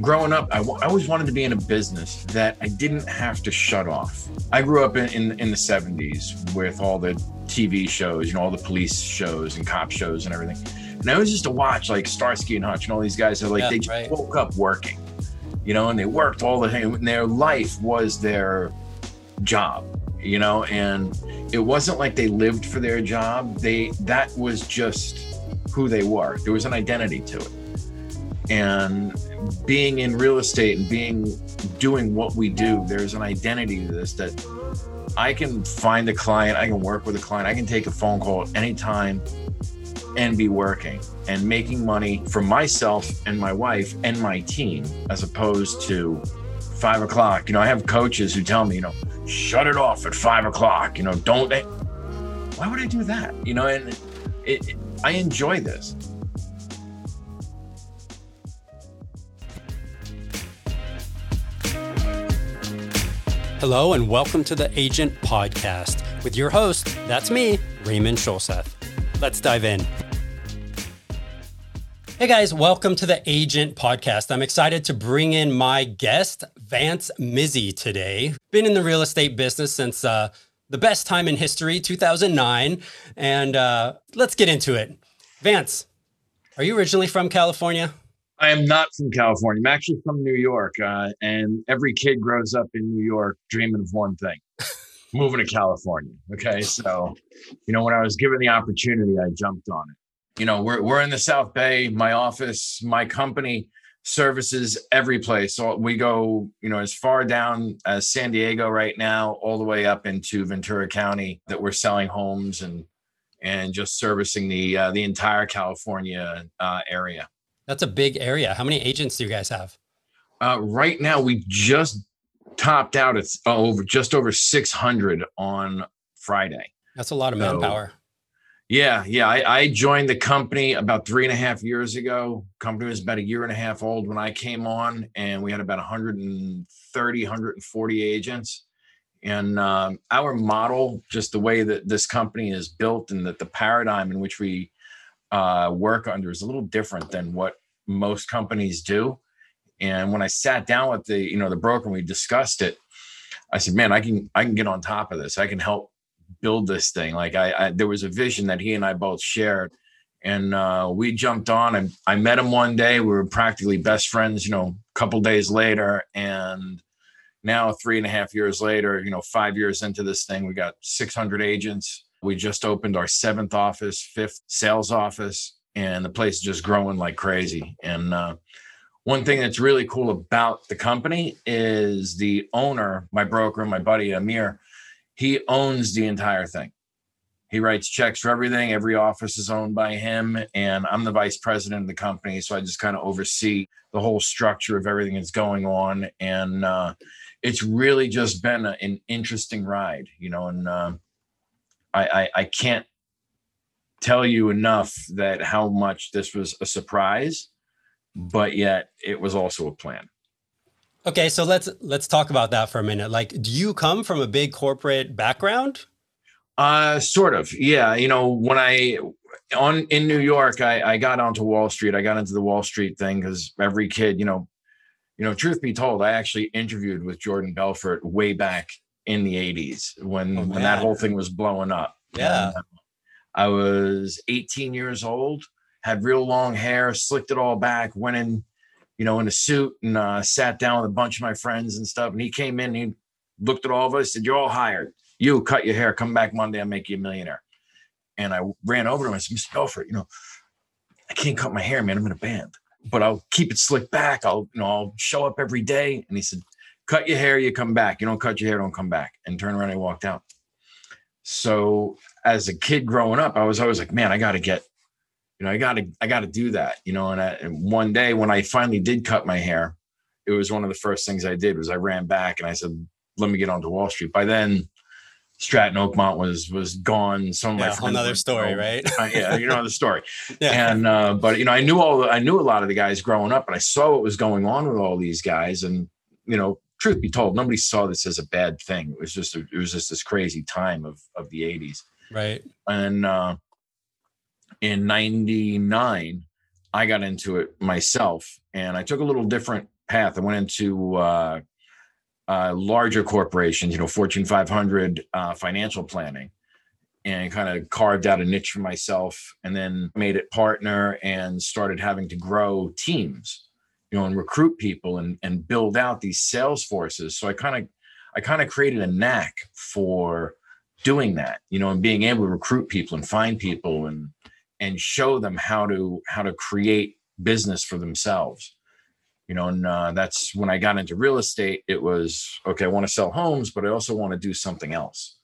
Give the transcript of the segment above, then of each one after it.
growing up, I, w- I always wanted to be in a business that I didn't have to shut off. I grew up in, in, in the 70s with all the TV shows, you know, all the police shows and cop shows and everything. And I was just to watch like Starsky and Hutch and all these guys are like, Yeah, they just right. woke up working, you know, and they worked all the time. And their life was their job, you know, and it wasn't like they lived for their job. They, that was just who they were. There was an identity to it. And being in real estate and being doing what we do, there's an identity to this that I can find a client, I can work with a client, I can take a phone call at any time and be working and making money for myself and my wife and my team as opposed to five o'clock. You know, I have coaches who tell me, you know, shut it off at five o'clock. You know, don't. Why would I do that? You know, and it, it, I enjoy this. Hello, and welcome to the Agent Podcast with your host, that's me, Raymond Scholseth. Let's dive in. Hey guys, welcome to the Agent Podcast. I'm excited to bring in my guest, Vance Mizzi, today. Been in the real estate business since uh, the best time in history, 2009. And uh, let's get into it. Vance, are you originally from California? I am not from California. I'm actually from New York. Uh, and every kid grows up in New York dreaming of one thing moving to California. Okay. So, you know, when I was given the opportunity, I jumped on it. You know, we're, we're in the South Bay. My office, my company services every place. So we go, you know, as far down as San Diego right now, all the way up into Ventura County that we're selling homes and and just servicing the uh, the entire California uh, area. That's a big area. How many agents do you guys have? Uh, right now, we just topped out at uh, over just over 600 on Friday. That's a lot of So- manpower. Yeah, yeah. I, I joined the company about three and a half years ago. Company was about a year and a half old when I came on, and we had about 130, 140 agents. And um, our model, just the way that this company is built, and that the paradigm in which we uh, work under is a little different than what most companies do. And when I sat down with the, you know, the broker and we discussed it, I said, "Man, I can, I can get on top of this. I can help build this thing." Like I, I there was a vision that he and I both shared, and uh, we jumped on. And I met him one day. We were practically best friends. You know, a couple days later, and now three and a half years later, you know, five years into this thing, we got 600 agents. We just opened our seventh office, fifth sales office, and the place is just growing like crazy. And uh, one thing that's really cool about the company is the owner, my broker, my buddy Amir, he owns the entire thing. He writes checks for everything. Every office is owned by him. And I'm the vice president of the company. So I just kind of oversee the whole structure of everything that's going on. And uh, it's really just been a, an interesting ride, you know, and uh, I, I, I can't tell you enough that how much this was a surprise, but yet it was also a plan. Okay, so let's let's talk about that for a minute. Like, do you come from a big corporate background? Uh, sort of. Yeah. You know, when I on in New York, I, I got onto Wall Street. I got into the Wall Street thing because every kid, you know, you know, truth be told, I actually interviewed with Jordan Belfort way back in the '80s when Oh, when that whole thing was blowing up. Yeah. And, uh, I was 18 years old, had real long hair, slicked it all back, went in, you know, in a suit and uh, sat down with a bunch of my friends and stuff. And he came in, he looked at all of us, said, "You're all hired. You cut your hair, come back Monday, I'll make you a millionaire." And I ran over to him and said, "Mr. Belfort, you know, I can't cut my hair, man. I'm in a band, but I'll keep it slicked back. I'll, you know, I'll show up every day." And he said, "Cut your hair, you come back. You don't cut your hair, don't come back." And turn around and walked out. So as a kid growing up, I was always like, man, I got to get, you know, I got to, I got to do that, you know. And, I, and one day when I finally did cut my hair, it was one of the first things I did was I ran back and I said, let me get onto Wall Street. By then, Stratton Oakmont was was gone. Some of my friends another story, right? Yeah, you know the story. Yeah. And uh, but you know, I knew all the, I knew a lot of the guys growing up, and I saw what was going on with all these guys. And you know, truth be told, nobody saw this as a bad thing. It was just a, it was just this crazy time of of the '80s. right. And uh, in '99, I got into it myself, and I took a little different path. I went into uh, uh, larger corporations, you know, Fortune 500 uh, financial planning, and kind of carved out a niche for myself, and then made it partner and started having to grow teams, you know, and recruit people and and build out these sales forces. So I kind of I kind of created a knack for doing that, you know, and being able to recruit people and find people and and show them how to how to create business for themselves. You know and uh, that's when i got into real estate it was okay i want to sell homes but i also want to do something else.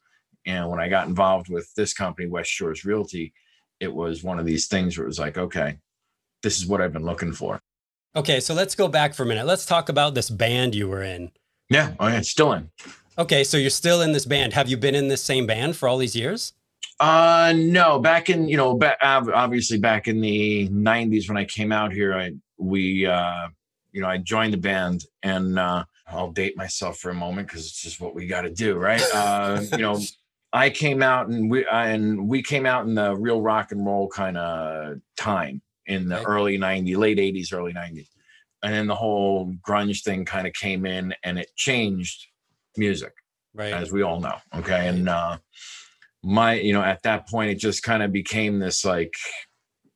And when i got involved with this company west shores realty it was one of these things where it was like okay this is what i've been looking for okay so let's go back for a minute. Let's talk about this band you were in. Yeah oh yeah still in. Okay so you're still in this band. Have you been in this same band for all these years? Uh no back in you know back, obviously back in the 90s when i came out here i we uh you know, I joined the band and uh, I'll date myself for a moment because it's just what we got to do, right? Uh, you know, I came out and we and we came out in the real rock and roll kind of time in the right. early 90s, late 80s, early 90s. And then the whole grunge thing kind of came in and it changed music, right? As we all know. Okay. And uh, my, you know, at that point, it just kind of became this like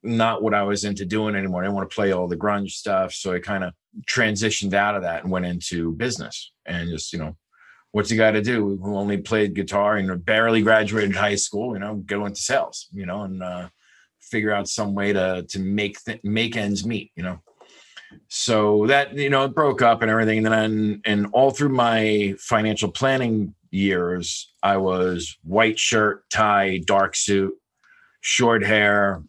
not what I was into doing anymore. I didn't want to play all the grunge stuff. So I kind of transitioned out of that and went into business and just, you know, what's you got to do? Who only played guitar and barely graduated high school, you know, go into sales, you know, and uh, figure out some way to, to make, th- make ends meet, you know? So that, you know, it broke up and everything. And then, and all through my financial planning years, I was white shirt, tie, dark suit, short hair,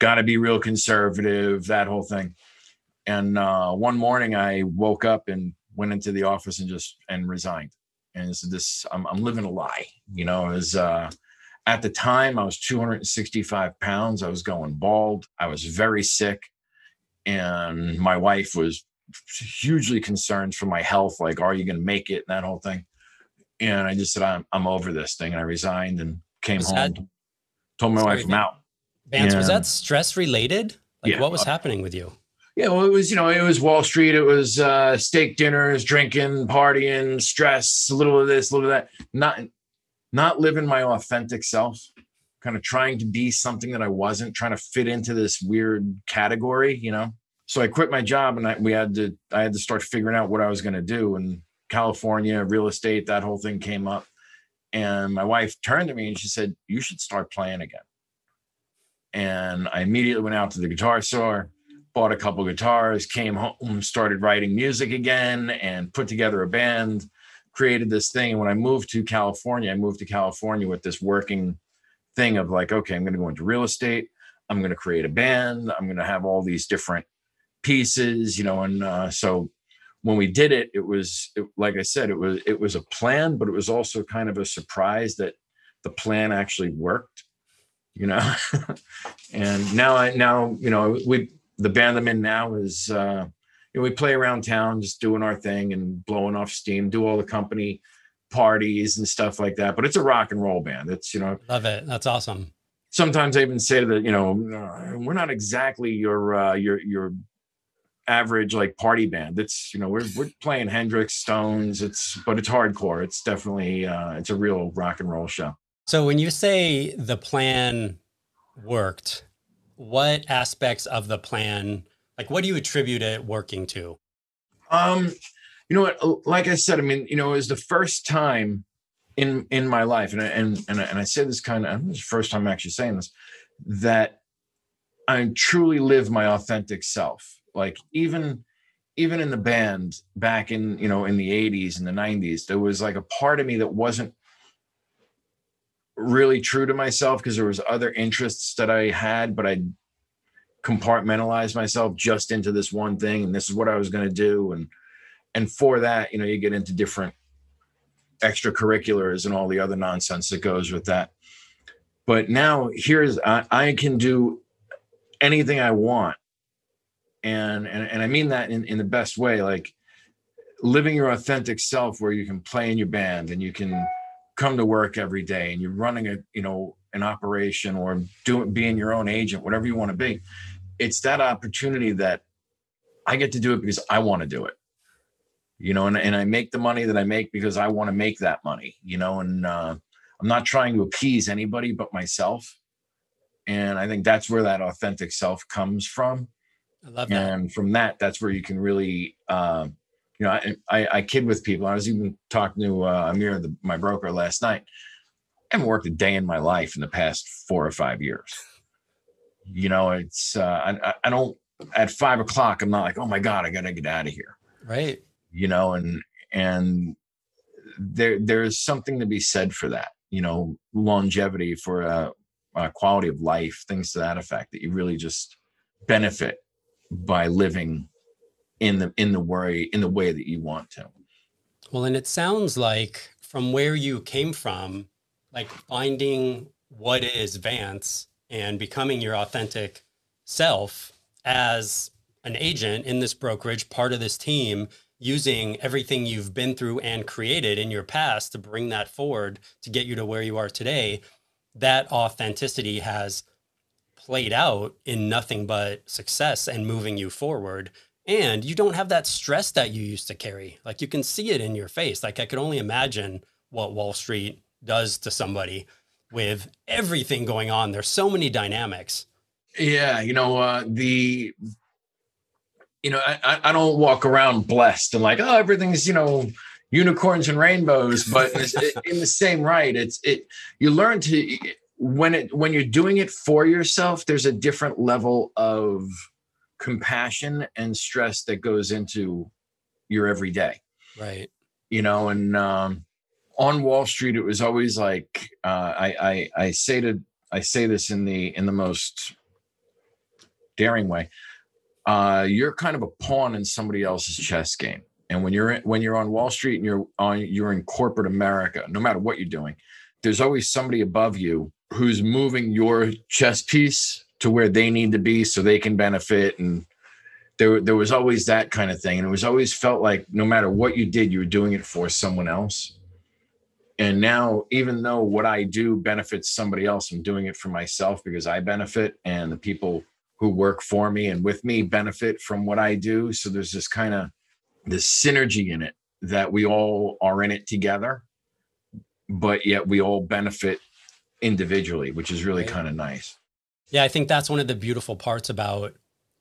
got to be real conservative, that whole thing. And uh, one morning I woke up and went into the office and just and resigned. And so this, I'm, I'm living a lie, you know, as uh, at the time I was 265 pounds. I was going bald. I was very sick. And my wife was hugely concerned for my health. Like, are you going to make it? And that whole thing. And I just said, I'm, I'm over this thing. And I resigned and came was home, that, told my wife I'm out. Vance, was that stress related? Like yeah. what was happening with you? Yeah, well, it was, you know, it was Wall Street. It was uh, steak dinners, drinking, partying, stress, a little of this, a little of that. Not, not living my authentic self. Kind of trying to be something that I wasn't. Trying to fit into this weird category, you know. So I quit my job, and I, we had to. I had to start figuring out what I was going to do. And California real estate, that whole thing came up. And my wife turned to me and she said, "You should start playing again." and I immediately went out to the guitar store, bought a couple guitars, came home, started writing music again, and put together a band. Created this thing. And when I moved to California, I moved to California with this working thing of like, okay, I'm going to go into real estate. I'm going to create a band. I'm going to have all these different pieces, you know. And uh, so when we did it, it was it, like I said, it was it was a plan, but it was also kind of a surprise that the plan actually worked you know. and now I now you know we the band I'm in now is uh, you know, we play around town just doing our thing and blowing off steam, do all the company parties and stuff like that. But it's a rock and roll band. It's you know love it. That's awesome. Sometimes I even say to the you know we're not exactly your uh, your your average like party band. It's you know we're we're playing Hendrix, Stones. It's but it's hardcore. It's definitely uh, it's a real rock and roll show. So when you say the plan worked, what aspects of the plan, like what do you attribute it working to? Um, you know what? Like I said, I mean, you know, it was the first time in in my life, and I, and and I, and I say this kind of this the first time I'm actually saying this that I truly live my authentic self. Like even even in the band back in you know in the 80s and the 90s, there was like a part of me that wasn't really true to myself because there was other interests that I had, but I compartmentalized myself just into this one thing, and this is what I was going to do. And and for that, you know, you get into different extracurriculars and all the other nonsense that goes with that. But now here's I, I can do anything I want, and and and I mean that in in the best way, like living your authentic self, where you can play in your band and you can come to work every day and you're running a you know an operation or doing being your own agent whatever you want to be it's that opportunity that I get to do it because I want to do it. You know, and, and I make the money that I make because I want to make that money, you know, and uh, I'm not trying to appease anybody but myself. And I think that's where that authentic self comes from. I love that. And from that, that's where you can really, uh, you know, I, I, I, kid with people. I was even talking to uh, Amir, the, my broker, last night. I haven't worked a day in my life in the past four or five years. You know, it's uh, I, I don't at five o'clock. I'm not like, oh my god, I gotta get out of here. Right. You know, and and there there's something to be said for that. You know, longevity for a, a quality of life, things to that effect. That you really just benefit by living in the in the way in the way that you want to. Well, and it sounds like from where you came from, like finding what is Vance and becoming your authentic self as an agent in this brokerage, part of this team, using everything you've been through and created in your past to bring that forward to get you to where you are today, that authenticity has played out in nothing but success and moving you forward. And you don't have that stress that you used to carry. Like you can see it in your face. Like I could only imagine what Wall Street does to somebody with everything going on. There's so many dynamics. Yeah, you know, uh, the you know, I, I don't walk around blessed and like, oh, everything's you know unicorns and rainbows, but in the same right, it's it. You learn to when it when you're doing it for yourself. There's a different level of compassion and stress that goes into your everyday. Right. You know, and um, on Wall Street, it was always like uh, I, I I say to I say this in the in the most daring way. Uh, you're kind of a pawn in somebody else's chess game, and when you're when you're on Wall Street and you're on you're in corporate America, no matter what you're doing, there's always somebody above you who's moving your chess piece to where they need to be so they can benefit. And there, there was always that kind of thing. And it was always felt like no matter what you did you were doing it for someone else and now even though what i do benefits somebody else i'm doing it for myself because i benefit and the people who work for me and with me benefit from what i do. So there's this kind of this synergy in it that we all are in it together but yet we all benefit individually which is really kind of nice. Yeah i think that's one of the beautiful parts about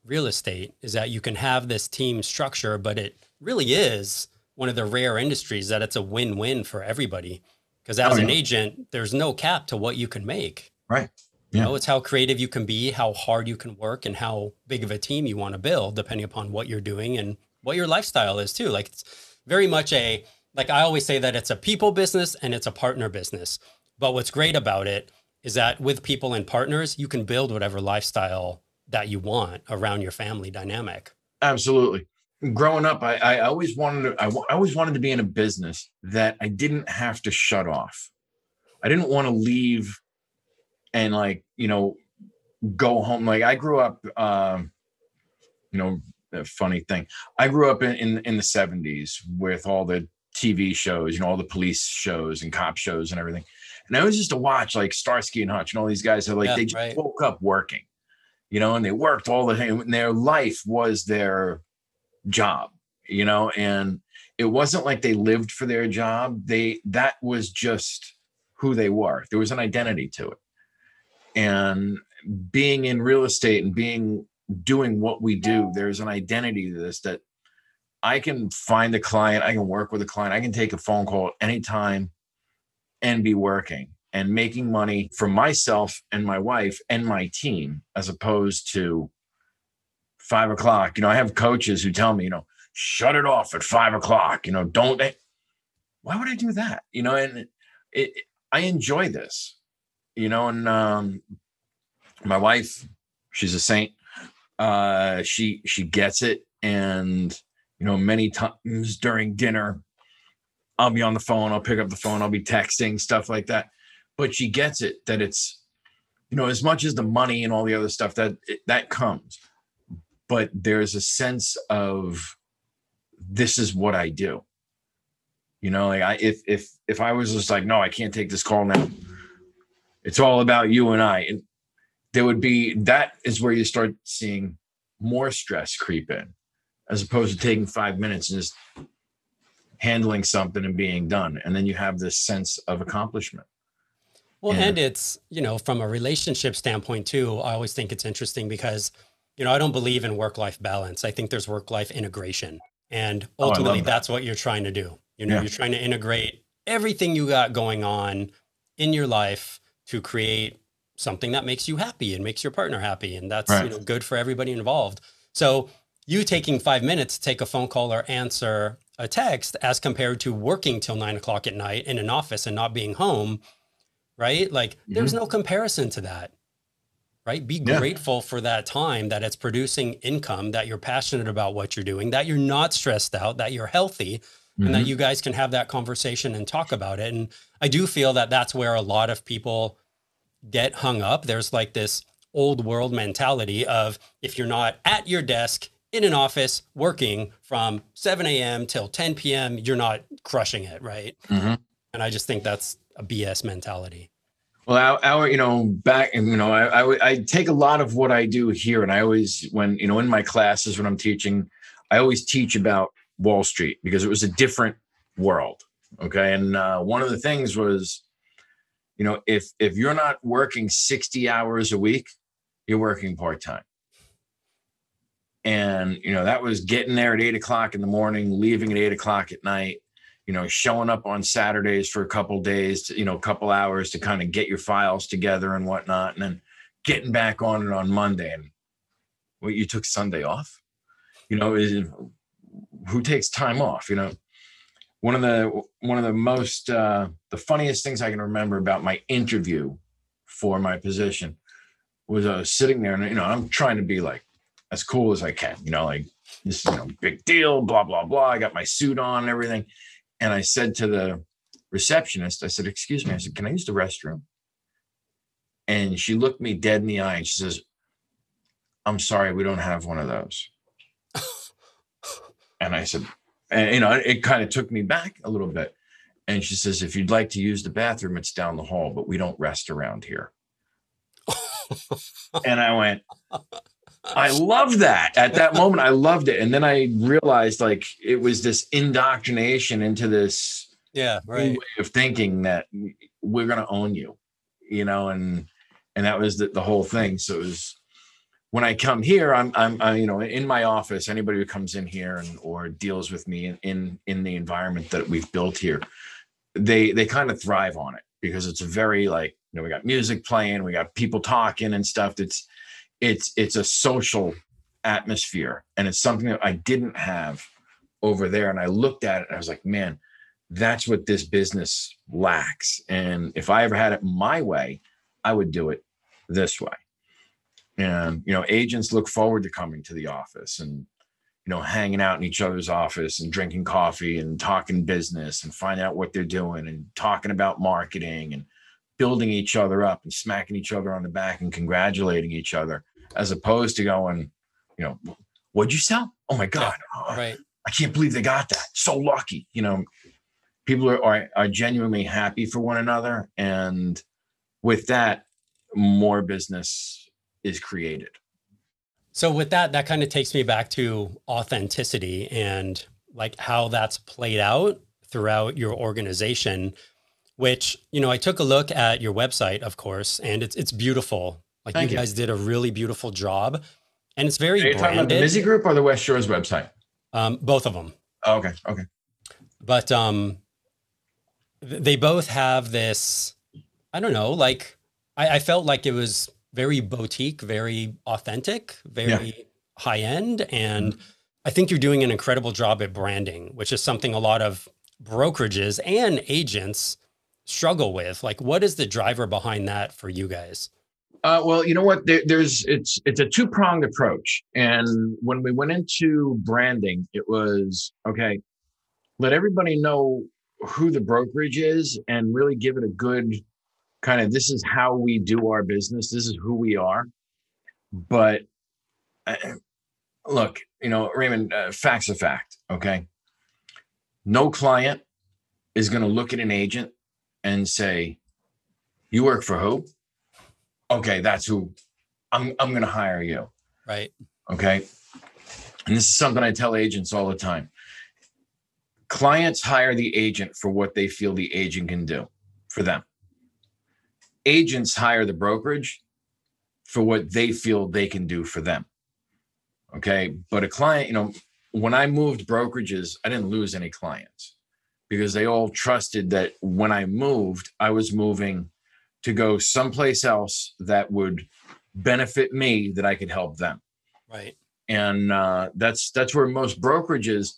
real estate is that you can have this team structure but it really is one of the rare industries that it's a win-win for everybody. Because as oh, an agent, there's no cap to what you can make. Right. Yeah. You know, it's how creative you can be, how hard you can work, and how big of a team you want to build, depending upon what you're doing and what your lifestyle is too. Like it's very much a like I always say that it's a people business and it's a partner business. But what's great about it is that with people and partners, you can build whatever lifestyle that you want around your family dynamic. Absolutely growing up, I, I always wanted to, I, I always wanted to be in a business that I didn't have to shut off. I didn't want to leave and like, you know, go home. Like I grew up, um, you know, a funny thing. I grew up in, in, in the seventies with all the TV shows, you know, all the police shows and cop shows and everything. And I was just to watch like Starsky and Hutch and all these guys are like, yeah, they just right. woke up working, you know, and they worked all the time. And their life was their job, you know, and it wasn't like they lived for their job. They that was just who they were. There was an identity to it. And being in real estate and being doing what we do, there's an identity to this that I can find a client, I can work with a client, I can take a phone call anytime and be working and making money for myself and my wife and my team as opposed to five o'clock. You know, I have coaches who tell me, you know, shut it off at five o'clock. You know, don't. Why would I do that? You know, and it, it, I enjoy this. You know, and um, my wife, she's a saint. Uh, she she gets it, and you know, many times during dinner, I'll be on the phone. I'll pick up the phone. I'll be texting stuff like that. But she gets it that it's, you know, as much as the money and all the other stuff that that comes but there's a sense of this is what I do. You know, like I if if if I was just like, no, I can't take this call now. It's all about you and I. And there would be that is where you start seeing more stress creep in. as opposed to taking five minutes and just handling something and being done. And then you have this sense of accomplishment. Well, yeah. and it's, you know, from a relationship standpoint too, I always think it's interesting because, you know, I don't believe in work life balance. I think there's work life integration. And oh, ultimately, oh, that. that's what you're trying to do. You know, yeah. you're trying to integrate everything you got going on in your life to create something that makes you happy and makes your partner happy. And that's, right. you know, good for everybody involved. So you taking five minutes to take a phone call or answer a text as compared to working till nine o'clock at night in an office and not being home, right? Like mm-hmm. there's no comparison to that, right? Be yeah. grateful for that time that it's producing income, that you're passionate about what you're doing, that you're not stressed out, that you're healthy, mm-hmm. and that mm-hmm. you guys can have that conversation and talk about it. And I do feel that that's where a lot of people get hung up. There's like this old world mentality of if you're not at your desk in an office working from 7 a.m. till 10 p.m., you're not crushing it, right? Mm-hmm. And I just think that's a BS mentality. Well, our, our, you know, back, you know, I, I, I take a lot of what I do here, and I always, when you know, in my classes when I'm teaching, I always teach about Wall Street because it was a different world. Okay, and uh, one of the things was, you know, if if you're not working 60 hours a week, you're working part time and you know that was getting there at eight o'clock in the morning leaving at eight o'clock at night you know showing up on saturdays for a couple days to, you know a couple hours to kind of get your files together and whatnot and then getting back on it on monday and well you took sunday off you know is, who takes time off you know one of the one of the most uh the funniest things i can remember about my interview for my position was i was sitting there and you know i'm trying to be like as cool as I can, you know, like this, you know, big deal, blah, blah, blah. I got my suit on and everything. And I said to the receptionist, I said, excuse me, I said, can I use the restroom? And she looked me dead in the eye and she says, I'm sorry, we don't have one of those. and I said, and you know, it kind of took me back a little bit. And she says, if you'd like to use the bathroom, it's down the hall, but we don't rest around here. and I went, I love that. At that moment, I loved it, and then I realized like it was this indoctrination into this yeah right. way of thinking that we're going to own you, you know, and and that was the, the whole thing. So it was when I come here, I'm, I'm, I, you know, in my office, anybody who comes in here and or deals with me in, in, in the environment that we've built here, they, they kind of thrive on it because it's very like, you know, we got music playing, we got people talking and stuff. That's, it's it's a social atmosphere. And it's something that I didn't have over there. And I looked at it and I was like man that's what this business lacks. And if I ever had it my way I would do it this way. And you know agents look forward to coming to the office and you know hanging out in each other's office and drinking coffee and talking business and finding out what they're doing and talking about marketing and building each other up and smacking each other on the back and congratulating each other as opposed to going, you know, what'd you sell? Oh my God. Oh, right. I can't believe they got that. So lucky. You know, people are, are, are genuinely happy for one another. And with that, more business is created. So with that, that kind of takes me back to authenticity and like how that's played out throughout your organization which you know i took a look at your website of course and it's it's beautiful like Thank you guys did a really beautiful job and it's very Are you branded. talking about the Mizzi Group or the West Shores website? Um, both of them. Oh, okay. Okay. But um, they both have this, I don't know, like I, I felt like it was very boutique, very authentic, very yeah. high end. And mm-hmm. I think you're doing an incredible job at branding, which is something a lot of brokerages and agents struggle with? Like, what is the driver behind that for you guys? Uh, well, you know what? There, there's it's it's a two pronged approach, and when we went into branding, it was okay. Let everybody know who the brokerage is, and really give it a good kind of. This is how we do our business. This is who we are. But uh, look, you know, Raymond, uh, facts of fact. Okay, no client is going to look at an agent and say, "You work for who?" Okay, that's who. I'm I'm going to hire you. Right. Okay. and this is something I tell agents all the time. Clients hire the agent for what they feel the agent can do for them. Agents hire the brokerage for what they feel they can do for them. Okay. But a client, you know, when I moved brokerages, I didn't lose any clients because they all trusted that when I moved, I was moving to go someplace else that would benefit me that I could help them. Right. And uh, that's that's where most brokerages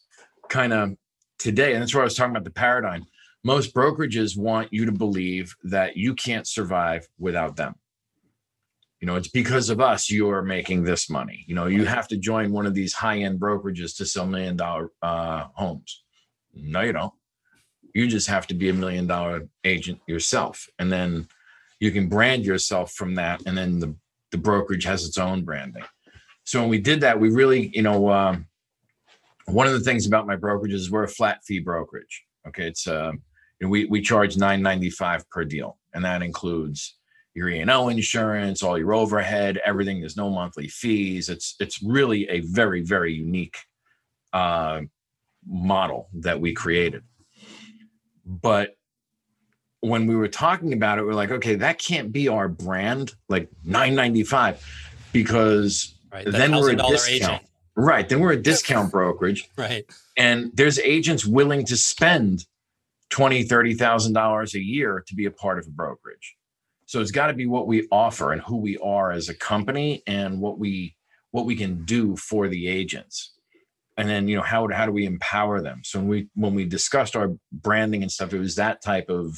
kind of today, and that's where I was talking about the paradigm. Most brokerages want you to believe that you can't survive without them. You know, it's because of us you're making this money. You know, you have to join one of these high-end brokerages to sell million dollar uh, homes. No, you don't. You just have to be a million dollar agent yourself, and then you can brand yourself from that, and then the the brokerage has its own branding. So when we did that, we really, you know, um, one of the things about my brokerage is we're a flat fee brokerage. Okay, it's uh, we we charge nine ninety five per deal, and that includes your E and O insurance, all your overhead, everything. There's no monthly fees. It's it's really a very very unique uh, model that we created. But when we were talking about it, we're like, okay, that can't be our brand, like 995, because Right. Then we're a discount. agent. Right. Then we're a discount brokerage. Right. And there's agents willing to spend twenty, thirty thousand dollars a year to be a part of a brokerage. So it's got to be what we offer and who we are as a company and what we what we can do for the agents. And then, you know, how how do we empower them? So when we when we discussed our branding and stuff, it was that type of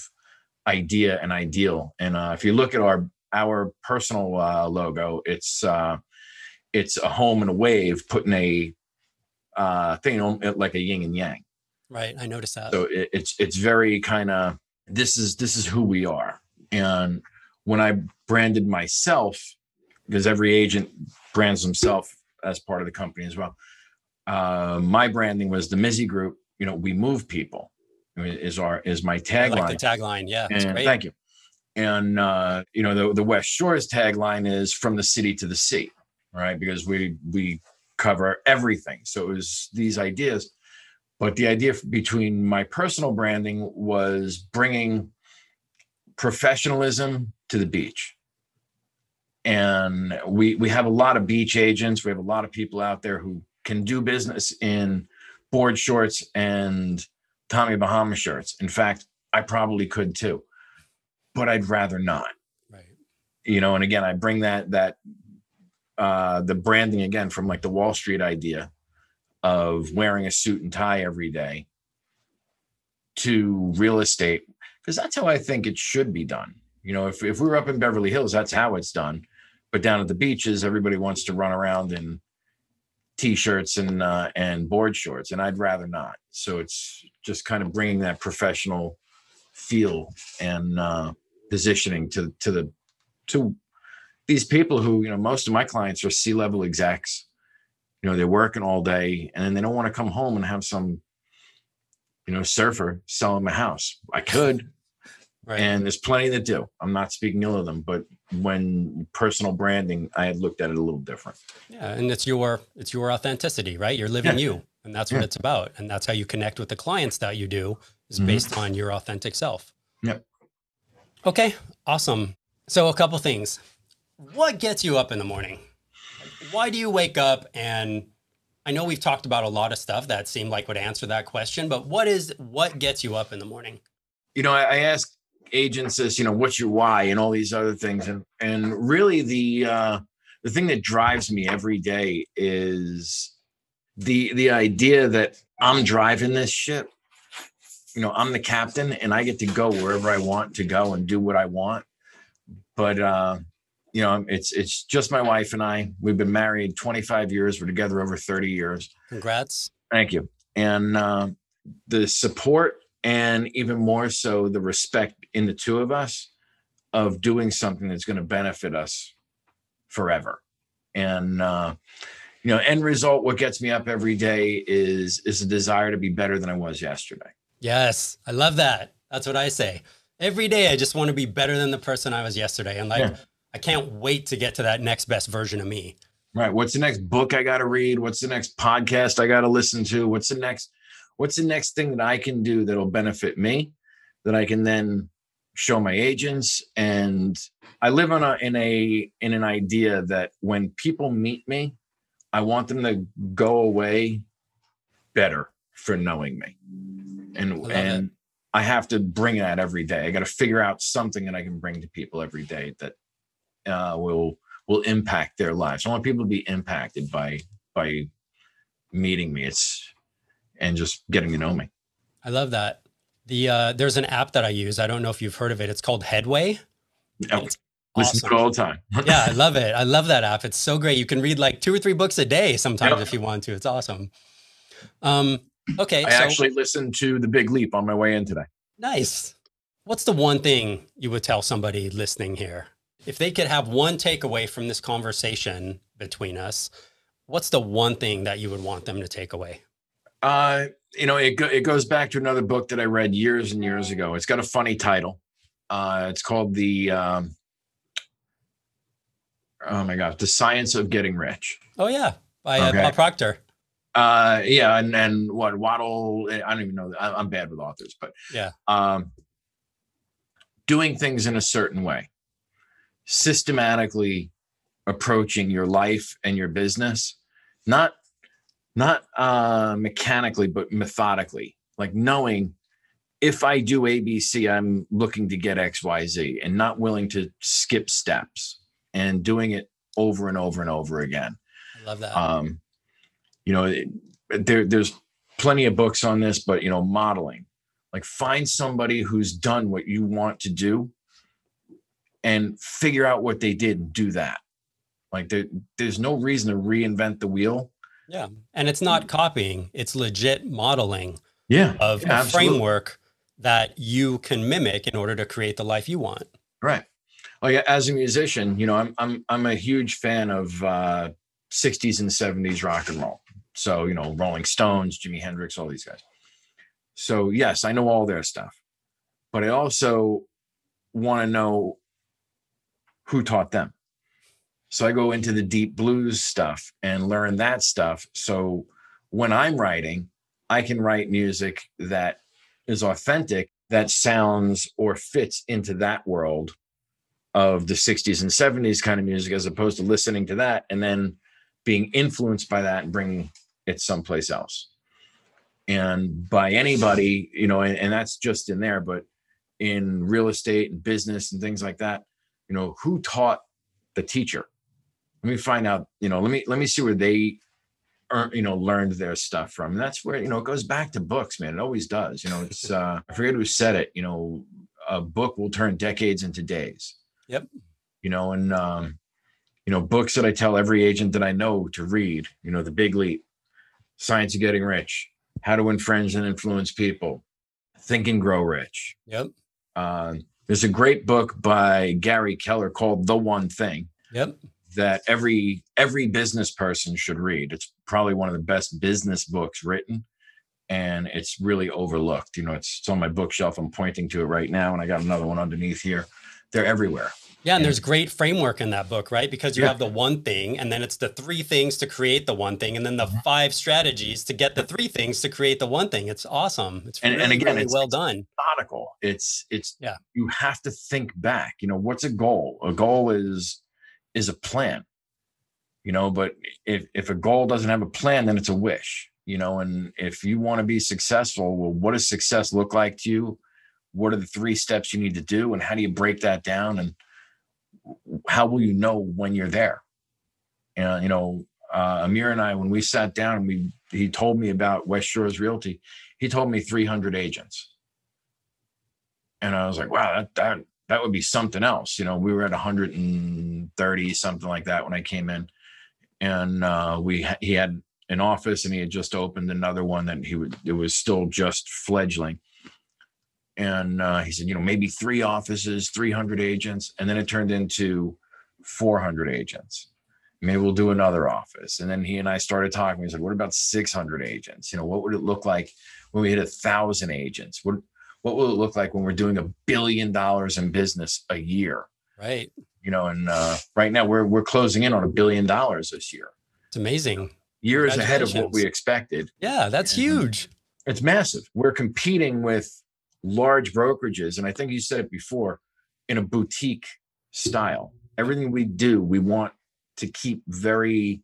idea and ideal. And uh, if you look at our our personal uh, logo, it's uh, it's a home and a wave putting a uh, thing on it like a yin and yang. Right. I noticed that. So it, it's it's very kind of this is this is who we are. And when I branded myself, because every agent brands himself as part of the company as well. Uh, my branding was the Mizzi Group. You know, we move people is our is my tagline. like the tagline. Yeah. And great. thank you. And uh, you know, the the West Shores tagline is from the city to the sea, right? Because we we cover everything. So it was these ideas. But the idea between my personal branding was bringing professionalism to the beach. And we we have a lot of beach agents. We have a lot of people out there who can do business in board shorts and Tommy Bahama shirts. In fact, I probably could too, but I'd rather not. Right. You know, and again, I bring that that uh the branding again from like the Wall Street idea of wearing a suit and tie every day to real estate because that's how I think it should be done. You know, if if we were up in Beverly Hills, that's how it's done. But down at the beaches, everybody wants to run around in t-shirts and uh, and board shorts, and I'd rather not. So it's just kind of bringing that professional feel and uh, positioning to to the to these people who you know most of my clients are C-level execs. You know, they're working all day, and then they don't want to come home and have some you know surfer sell them a house. I could, Right. and there's plenty that do. I'm not speaking ill of them, but when personal branding, I had looked at it a little different. yeah. And it's your it's your authenticity, right? You're living Yeah. you. And that's what Yeah. it's about. And that's how you connect with the clients that you do is Mhm. based on your authentic self. Yep. Okay. Awesome. So a couple things. What gets you up in the morning? Why do you wake up and I know we've talked about a lot of stuff that seemed like would answer that question, but what is what gets you up in the morning? You know, I, I ask agents this, you know, what's your why and all these other things, and and really the uh, the thing that drives me every day is the the idea that I'm driving this ship. You know, I'm the captain, and I get to go wherever I want to go and do what I want. But uh, you know, it's it's just my wife and I. We've been married 25 years. We're together over 30 years. Congrats. Thank you. And uh, the support, and even more so, the respect in the two of us of doing something that's going to benefit us forever. And uh, you know, end result, what gets me up every day is is a desire to be better than I was yesterday. Yes, I love that. That's what I say. Every day I just want to be better than the person I was yesterday. And like Yeah. I can't wait to get to that next best version of me. Right. What's the next book I got to read? What's the next podcast I got to listen to? What's the next what's the next thing that I can do that'll benefit me that I can then show my agents and I live on a in a in an idea that when people meet me, I want them to go away better for knowing me. And I and it. I have to bring that every day. I got to figure out something that I can bring to people every day that uh, will will impact their lives. I want people to be impacted by by meeting me. It's and just getting to know me. I love that. The uh, there's an app that I use. I don't know if you've heard of it. It's called Headway. Oh, It's listen to it all the time. yeah, I love it. I love that app. It's so great. You can read like two or three books a day sometimes Yep. if you want to. It's awesome. Um, okay, I so actually listened to The Big Leap on my way in today. nice. What's the one thing you would tell somebody listening here? If they could have one takeaway from this conversation between us, what's the one thing that you would want them to take away? Uh, you know, it go, it goes back to another book that I read years and years ago. It's got a funny title. Uh, it's called the um, oh my gosh, the science of getting rich. Oh yeah, by uh, Okay. Bob Proctor. Uh, yeah, and and what Waddle? I don't even know. I- I'm bad with authors, but Yeah. um, doing things in a certain way, systematically approaching your life and your business, not not uh, mechanically, but methodically, like knowing if I do ABC, I'm looking to get X, Y, Z, and not willing to skip steps and doing it over and over and over again I love that. um, you know it- there there's plenty of books on this but you know modeling like find somebody who's done what you want to do and figure out what they did and do that like there, there's no reason to reinvent the wheel yeah, and it's not copying; it's legit modeling yeah of Yeah, a absolutely. framework that you can mimic in order to create the life you want. right. Like as a musician you know i'm i'm i'm a huge fan of uh 60s and 70s rock and roll. So you know rolling stones jimi hendrix all these guys. So yes i know all their stuff. But i also want to know who taught them so i go into the deep blues stuff and learn that stuff. So when i'm writing i can write music that is authentic that sounds or fits into that world of the 60s and 70s kind of music as opposed to listening to that and then being influenced by that and bringing it someplace else. And by anybody you know and, and that's just in there but in real estate and business and things like that you know who taught the teacher let me find out you know let me let me see where they earn, you know learned their stuff from and that's where you know it goes back to books man it always does you know it's uh i forget who said it you know a book will turn decades into days Yep. you know and um you know books that i tell every agent that i know to read you know the big leap science of getting rich how to win friends and influence people think and grow rich Yep. uh, there's a great book by gary keller called the one thing Yep. That every every business person should read it's probably one of the best business books written and it's really overlooked you know it's, it's on my bookshelf i'm pointing to it right now and i got another one underneath here they're everywhere Yeah, and Yeah. there's great framework in that book, right? Because you Yeah. have the one thing, and then it's the three things to create the one thing, and then the Mm-hmm. five strategies to get the three things to create the one thing. It's awesome. It's And- really, and again, really it's- well it's- done. methodical. It's it's Yeah. You have to think back. You know, what's a goal? A goal is is a plan. You know, but if if a goal doesn't have a plan, then it's a wish. You know, and if you want to be successful, well, what does success look like to you? What are the three steps you need to do, and how do you break that down? And how will you know when you're there? And you know, uh, Amir and I, when we sat down and we he told me about West Shores Realty, he told me 300 agents and I was like, wow, that that that would be something else. You know, we were at 130 something like that when I came in, and uh, we he had an office and he had just opened another one that he would it was still just fledgling. And uh, he said, you know, maybe three offices, 300 agents, and then it turned into 400 agents. Maybe we'll do another office. And then he and I started talking. We said, what about 600 agents? You know, what would it look like when we hit a thousand agents? What what will it look like when we're doing a billion dollars in business a year? Right. You know, and uh, right now we're we're closing in on a billion dollars this year. It's amazing. Years ahead of what we expected. Yeah, that's and huge. It's massive. We're competing with large brokerages, and I think you said it before, in a boutique style. Everything we do, we want to keep very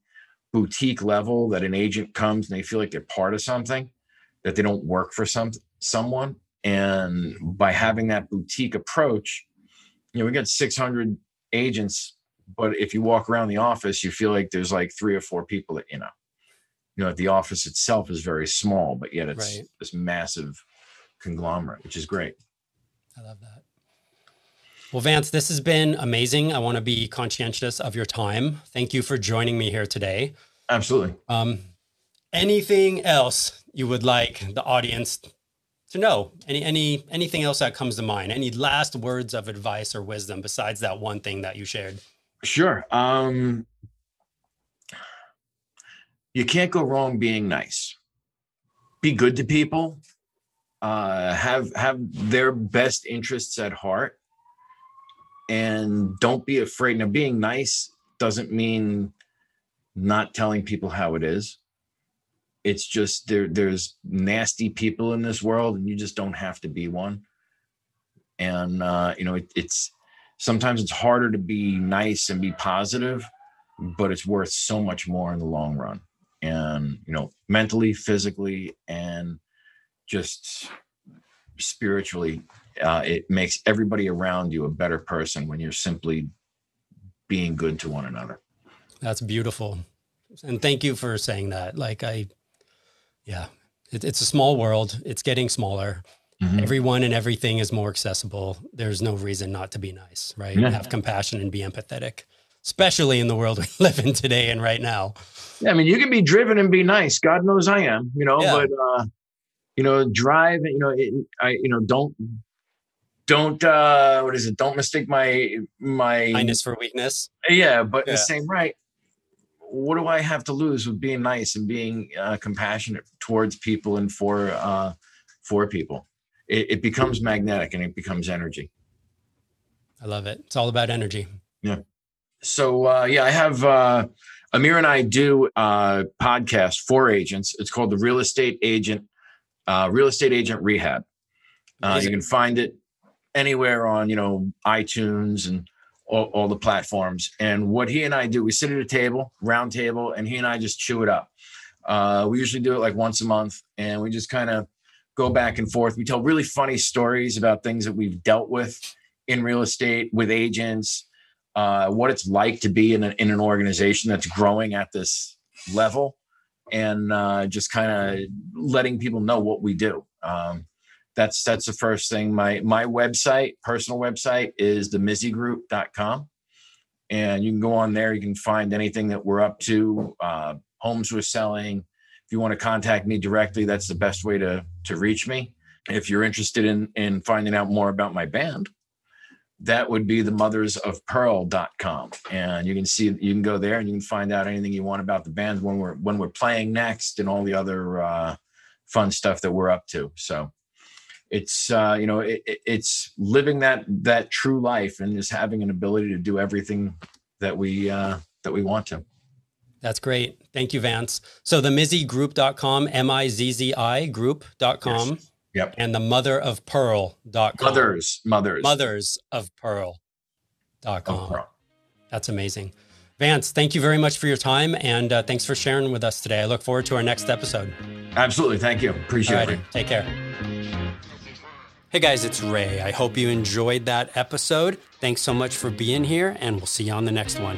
boutique level that an agent comes and they feel like they're part of something, that they don't work for some someone. And by having that boutique approach, you know, we got 600 agents, but if you walk around the office, you feel like there's like three or four people that you know. You know, the office itself is very small, but yet it's right. this massive conglomerate, which is great. I love that. Well, Vance, this has been amazing. I want to be conscientious of your time. Thank you for joining me here today. Absolutely. Um, anything else you would like the audience to know? Any any anything else that comes to mind? Any last words of advice or wisdom besides that one thing that you shared? Sure. Um, you can't go wrong being nice. Be good to people. Uh, have have their best interests at heart and don't be afraid. Now, being nice doesn't mean not telling people how it is. It's just there. There's nasty people in this world, and you just don't have to be one. And uh, you know, it, it's sometimes it's harder to be nice and be positive, but it's worth so much more in the long run. And you know, mentally, physically, and just spiritually uh, it makes everybody around you a better person when you're simply being good to one another. That's beautiful. And thank you for saying that. Like, I, yeah, it, it's a small world, it's getting smaller. Mm-hmm. Everyone and everything is more accessible. There's no reason not to be nice, right? Yeah. Have compassion and be empathetic, especially in the world we live in today and right now. Yeah, I mean, you can be driven and be nice. God knows I am, you know, yeah. but uh, you know, drive. You know, it, I, you know, don't don't uh what is it don't mistake my my kindness for weakness yeah but yeah. the same right what do i have to lose with being nice and being uh, compassionate towards people and for uh for people? It, it becomes magnetic and it becomes energy. I love it. It's all about energy. Yeah. So uh yeah i have uh amir and i do a podcast for agents. It's called the real estate agent uh real estate agent rehab. Uh, you can find it anywhere on you know iTunes and all, all, the platforms. And what he and I do, we sit at a table, round table, and he and I just chew it up. Uh, we usually do it like once a month, and we just kind of go back and forth. We tell really funny stories about things that we've dealt with in real estate with agents, uh, what it's like to be in, a, in an organization that's growing at this level, and uh, just kind of letting people know what we do. Um, that's that's the first thing. My my website, personal website, is themizzigroup.com. And you can go on there, you can find anything that we're up to, uh, homes we're selling. If you want to contact me directly, that's the best way to to reach me. If you're interested in in finding out more about my band, that would be the mothersofpearl.com and you can see you can go there and you can find out anything you want about the band when we're when we're playing next and all the other uh, fun stuff that we're up to so it's uh, you know it, it's living that that true life and just having an ability to do everything that we uh, that we want to. That's great. Thank you, Vance. So the mizzigroup.com, M-I-Z-Z-I group.com. Yes. Yep. And the mother of pearl.com. Mothers, mothers. Mothers of pearl.com. Pearl. That's amazing. Vance, thank you very much for your time and uh, thanks for sharing with us today. I look forward to our next episode. Absolutely. Thank you. Appreciate it. Take care. Hey guys, it's Ray. I hope you enjoyed that episode. Thanks so much for being here, and we'll see you on the next one.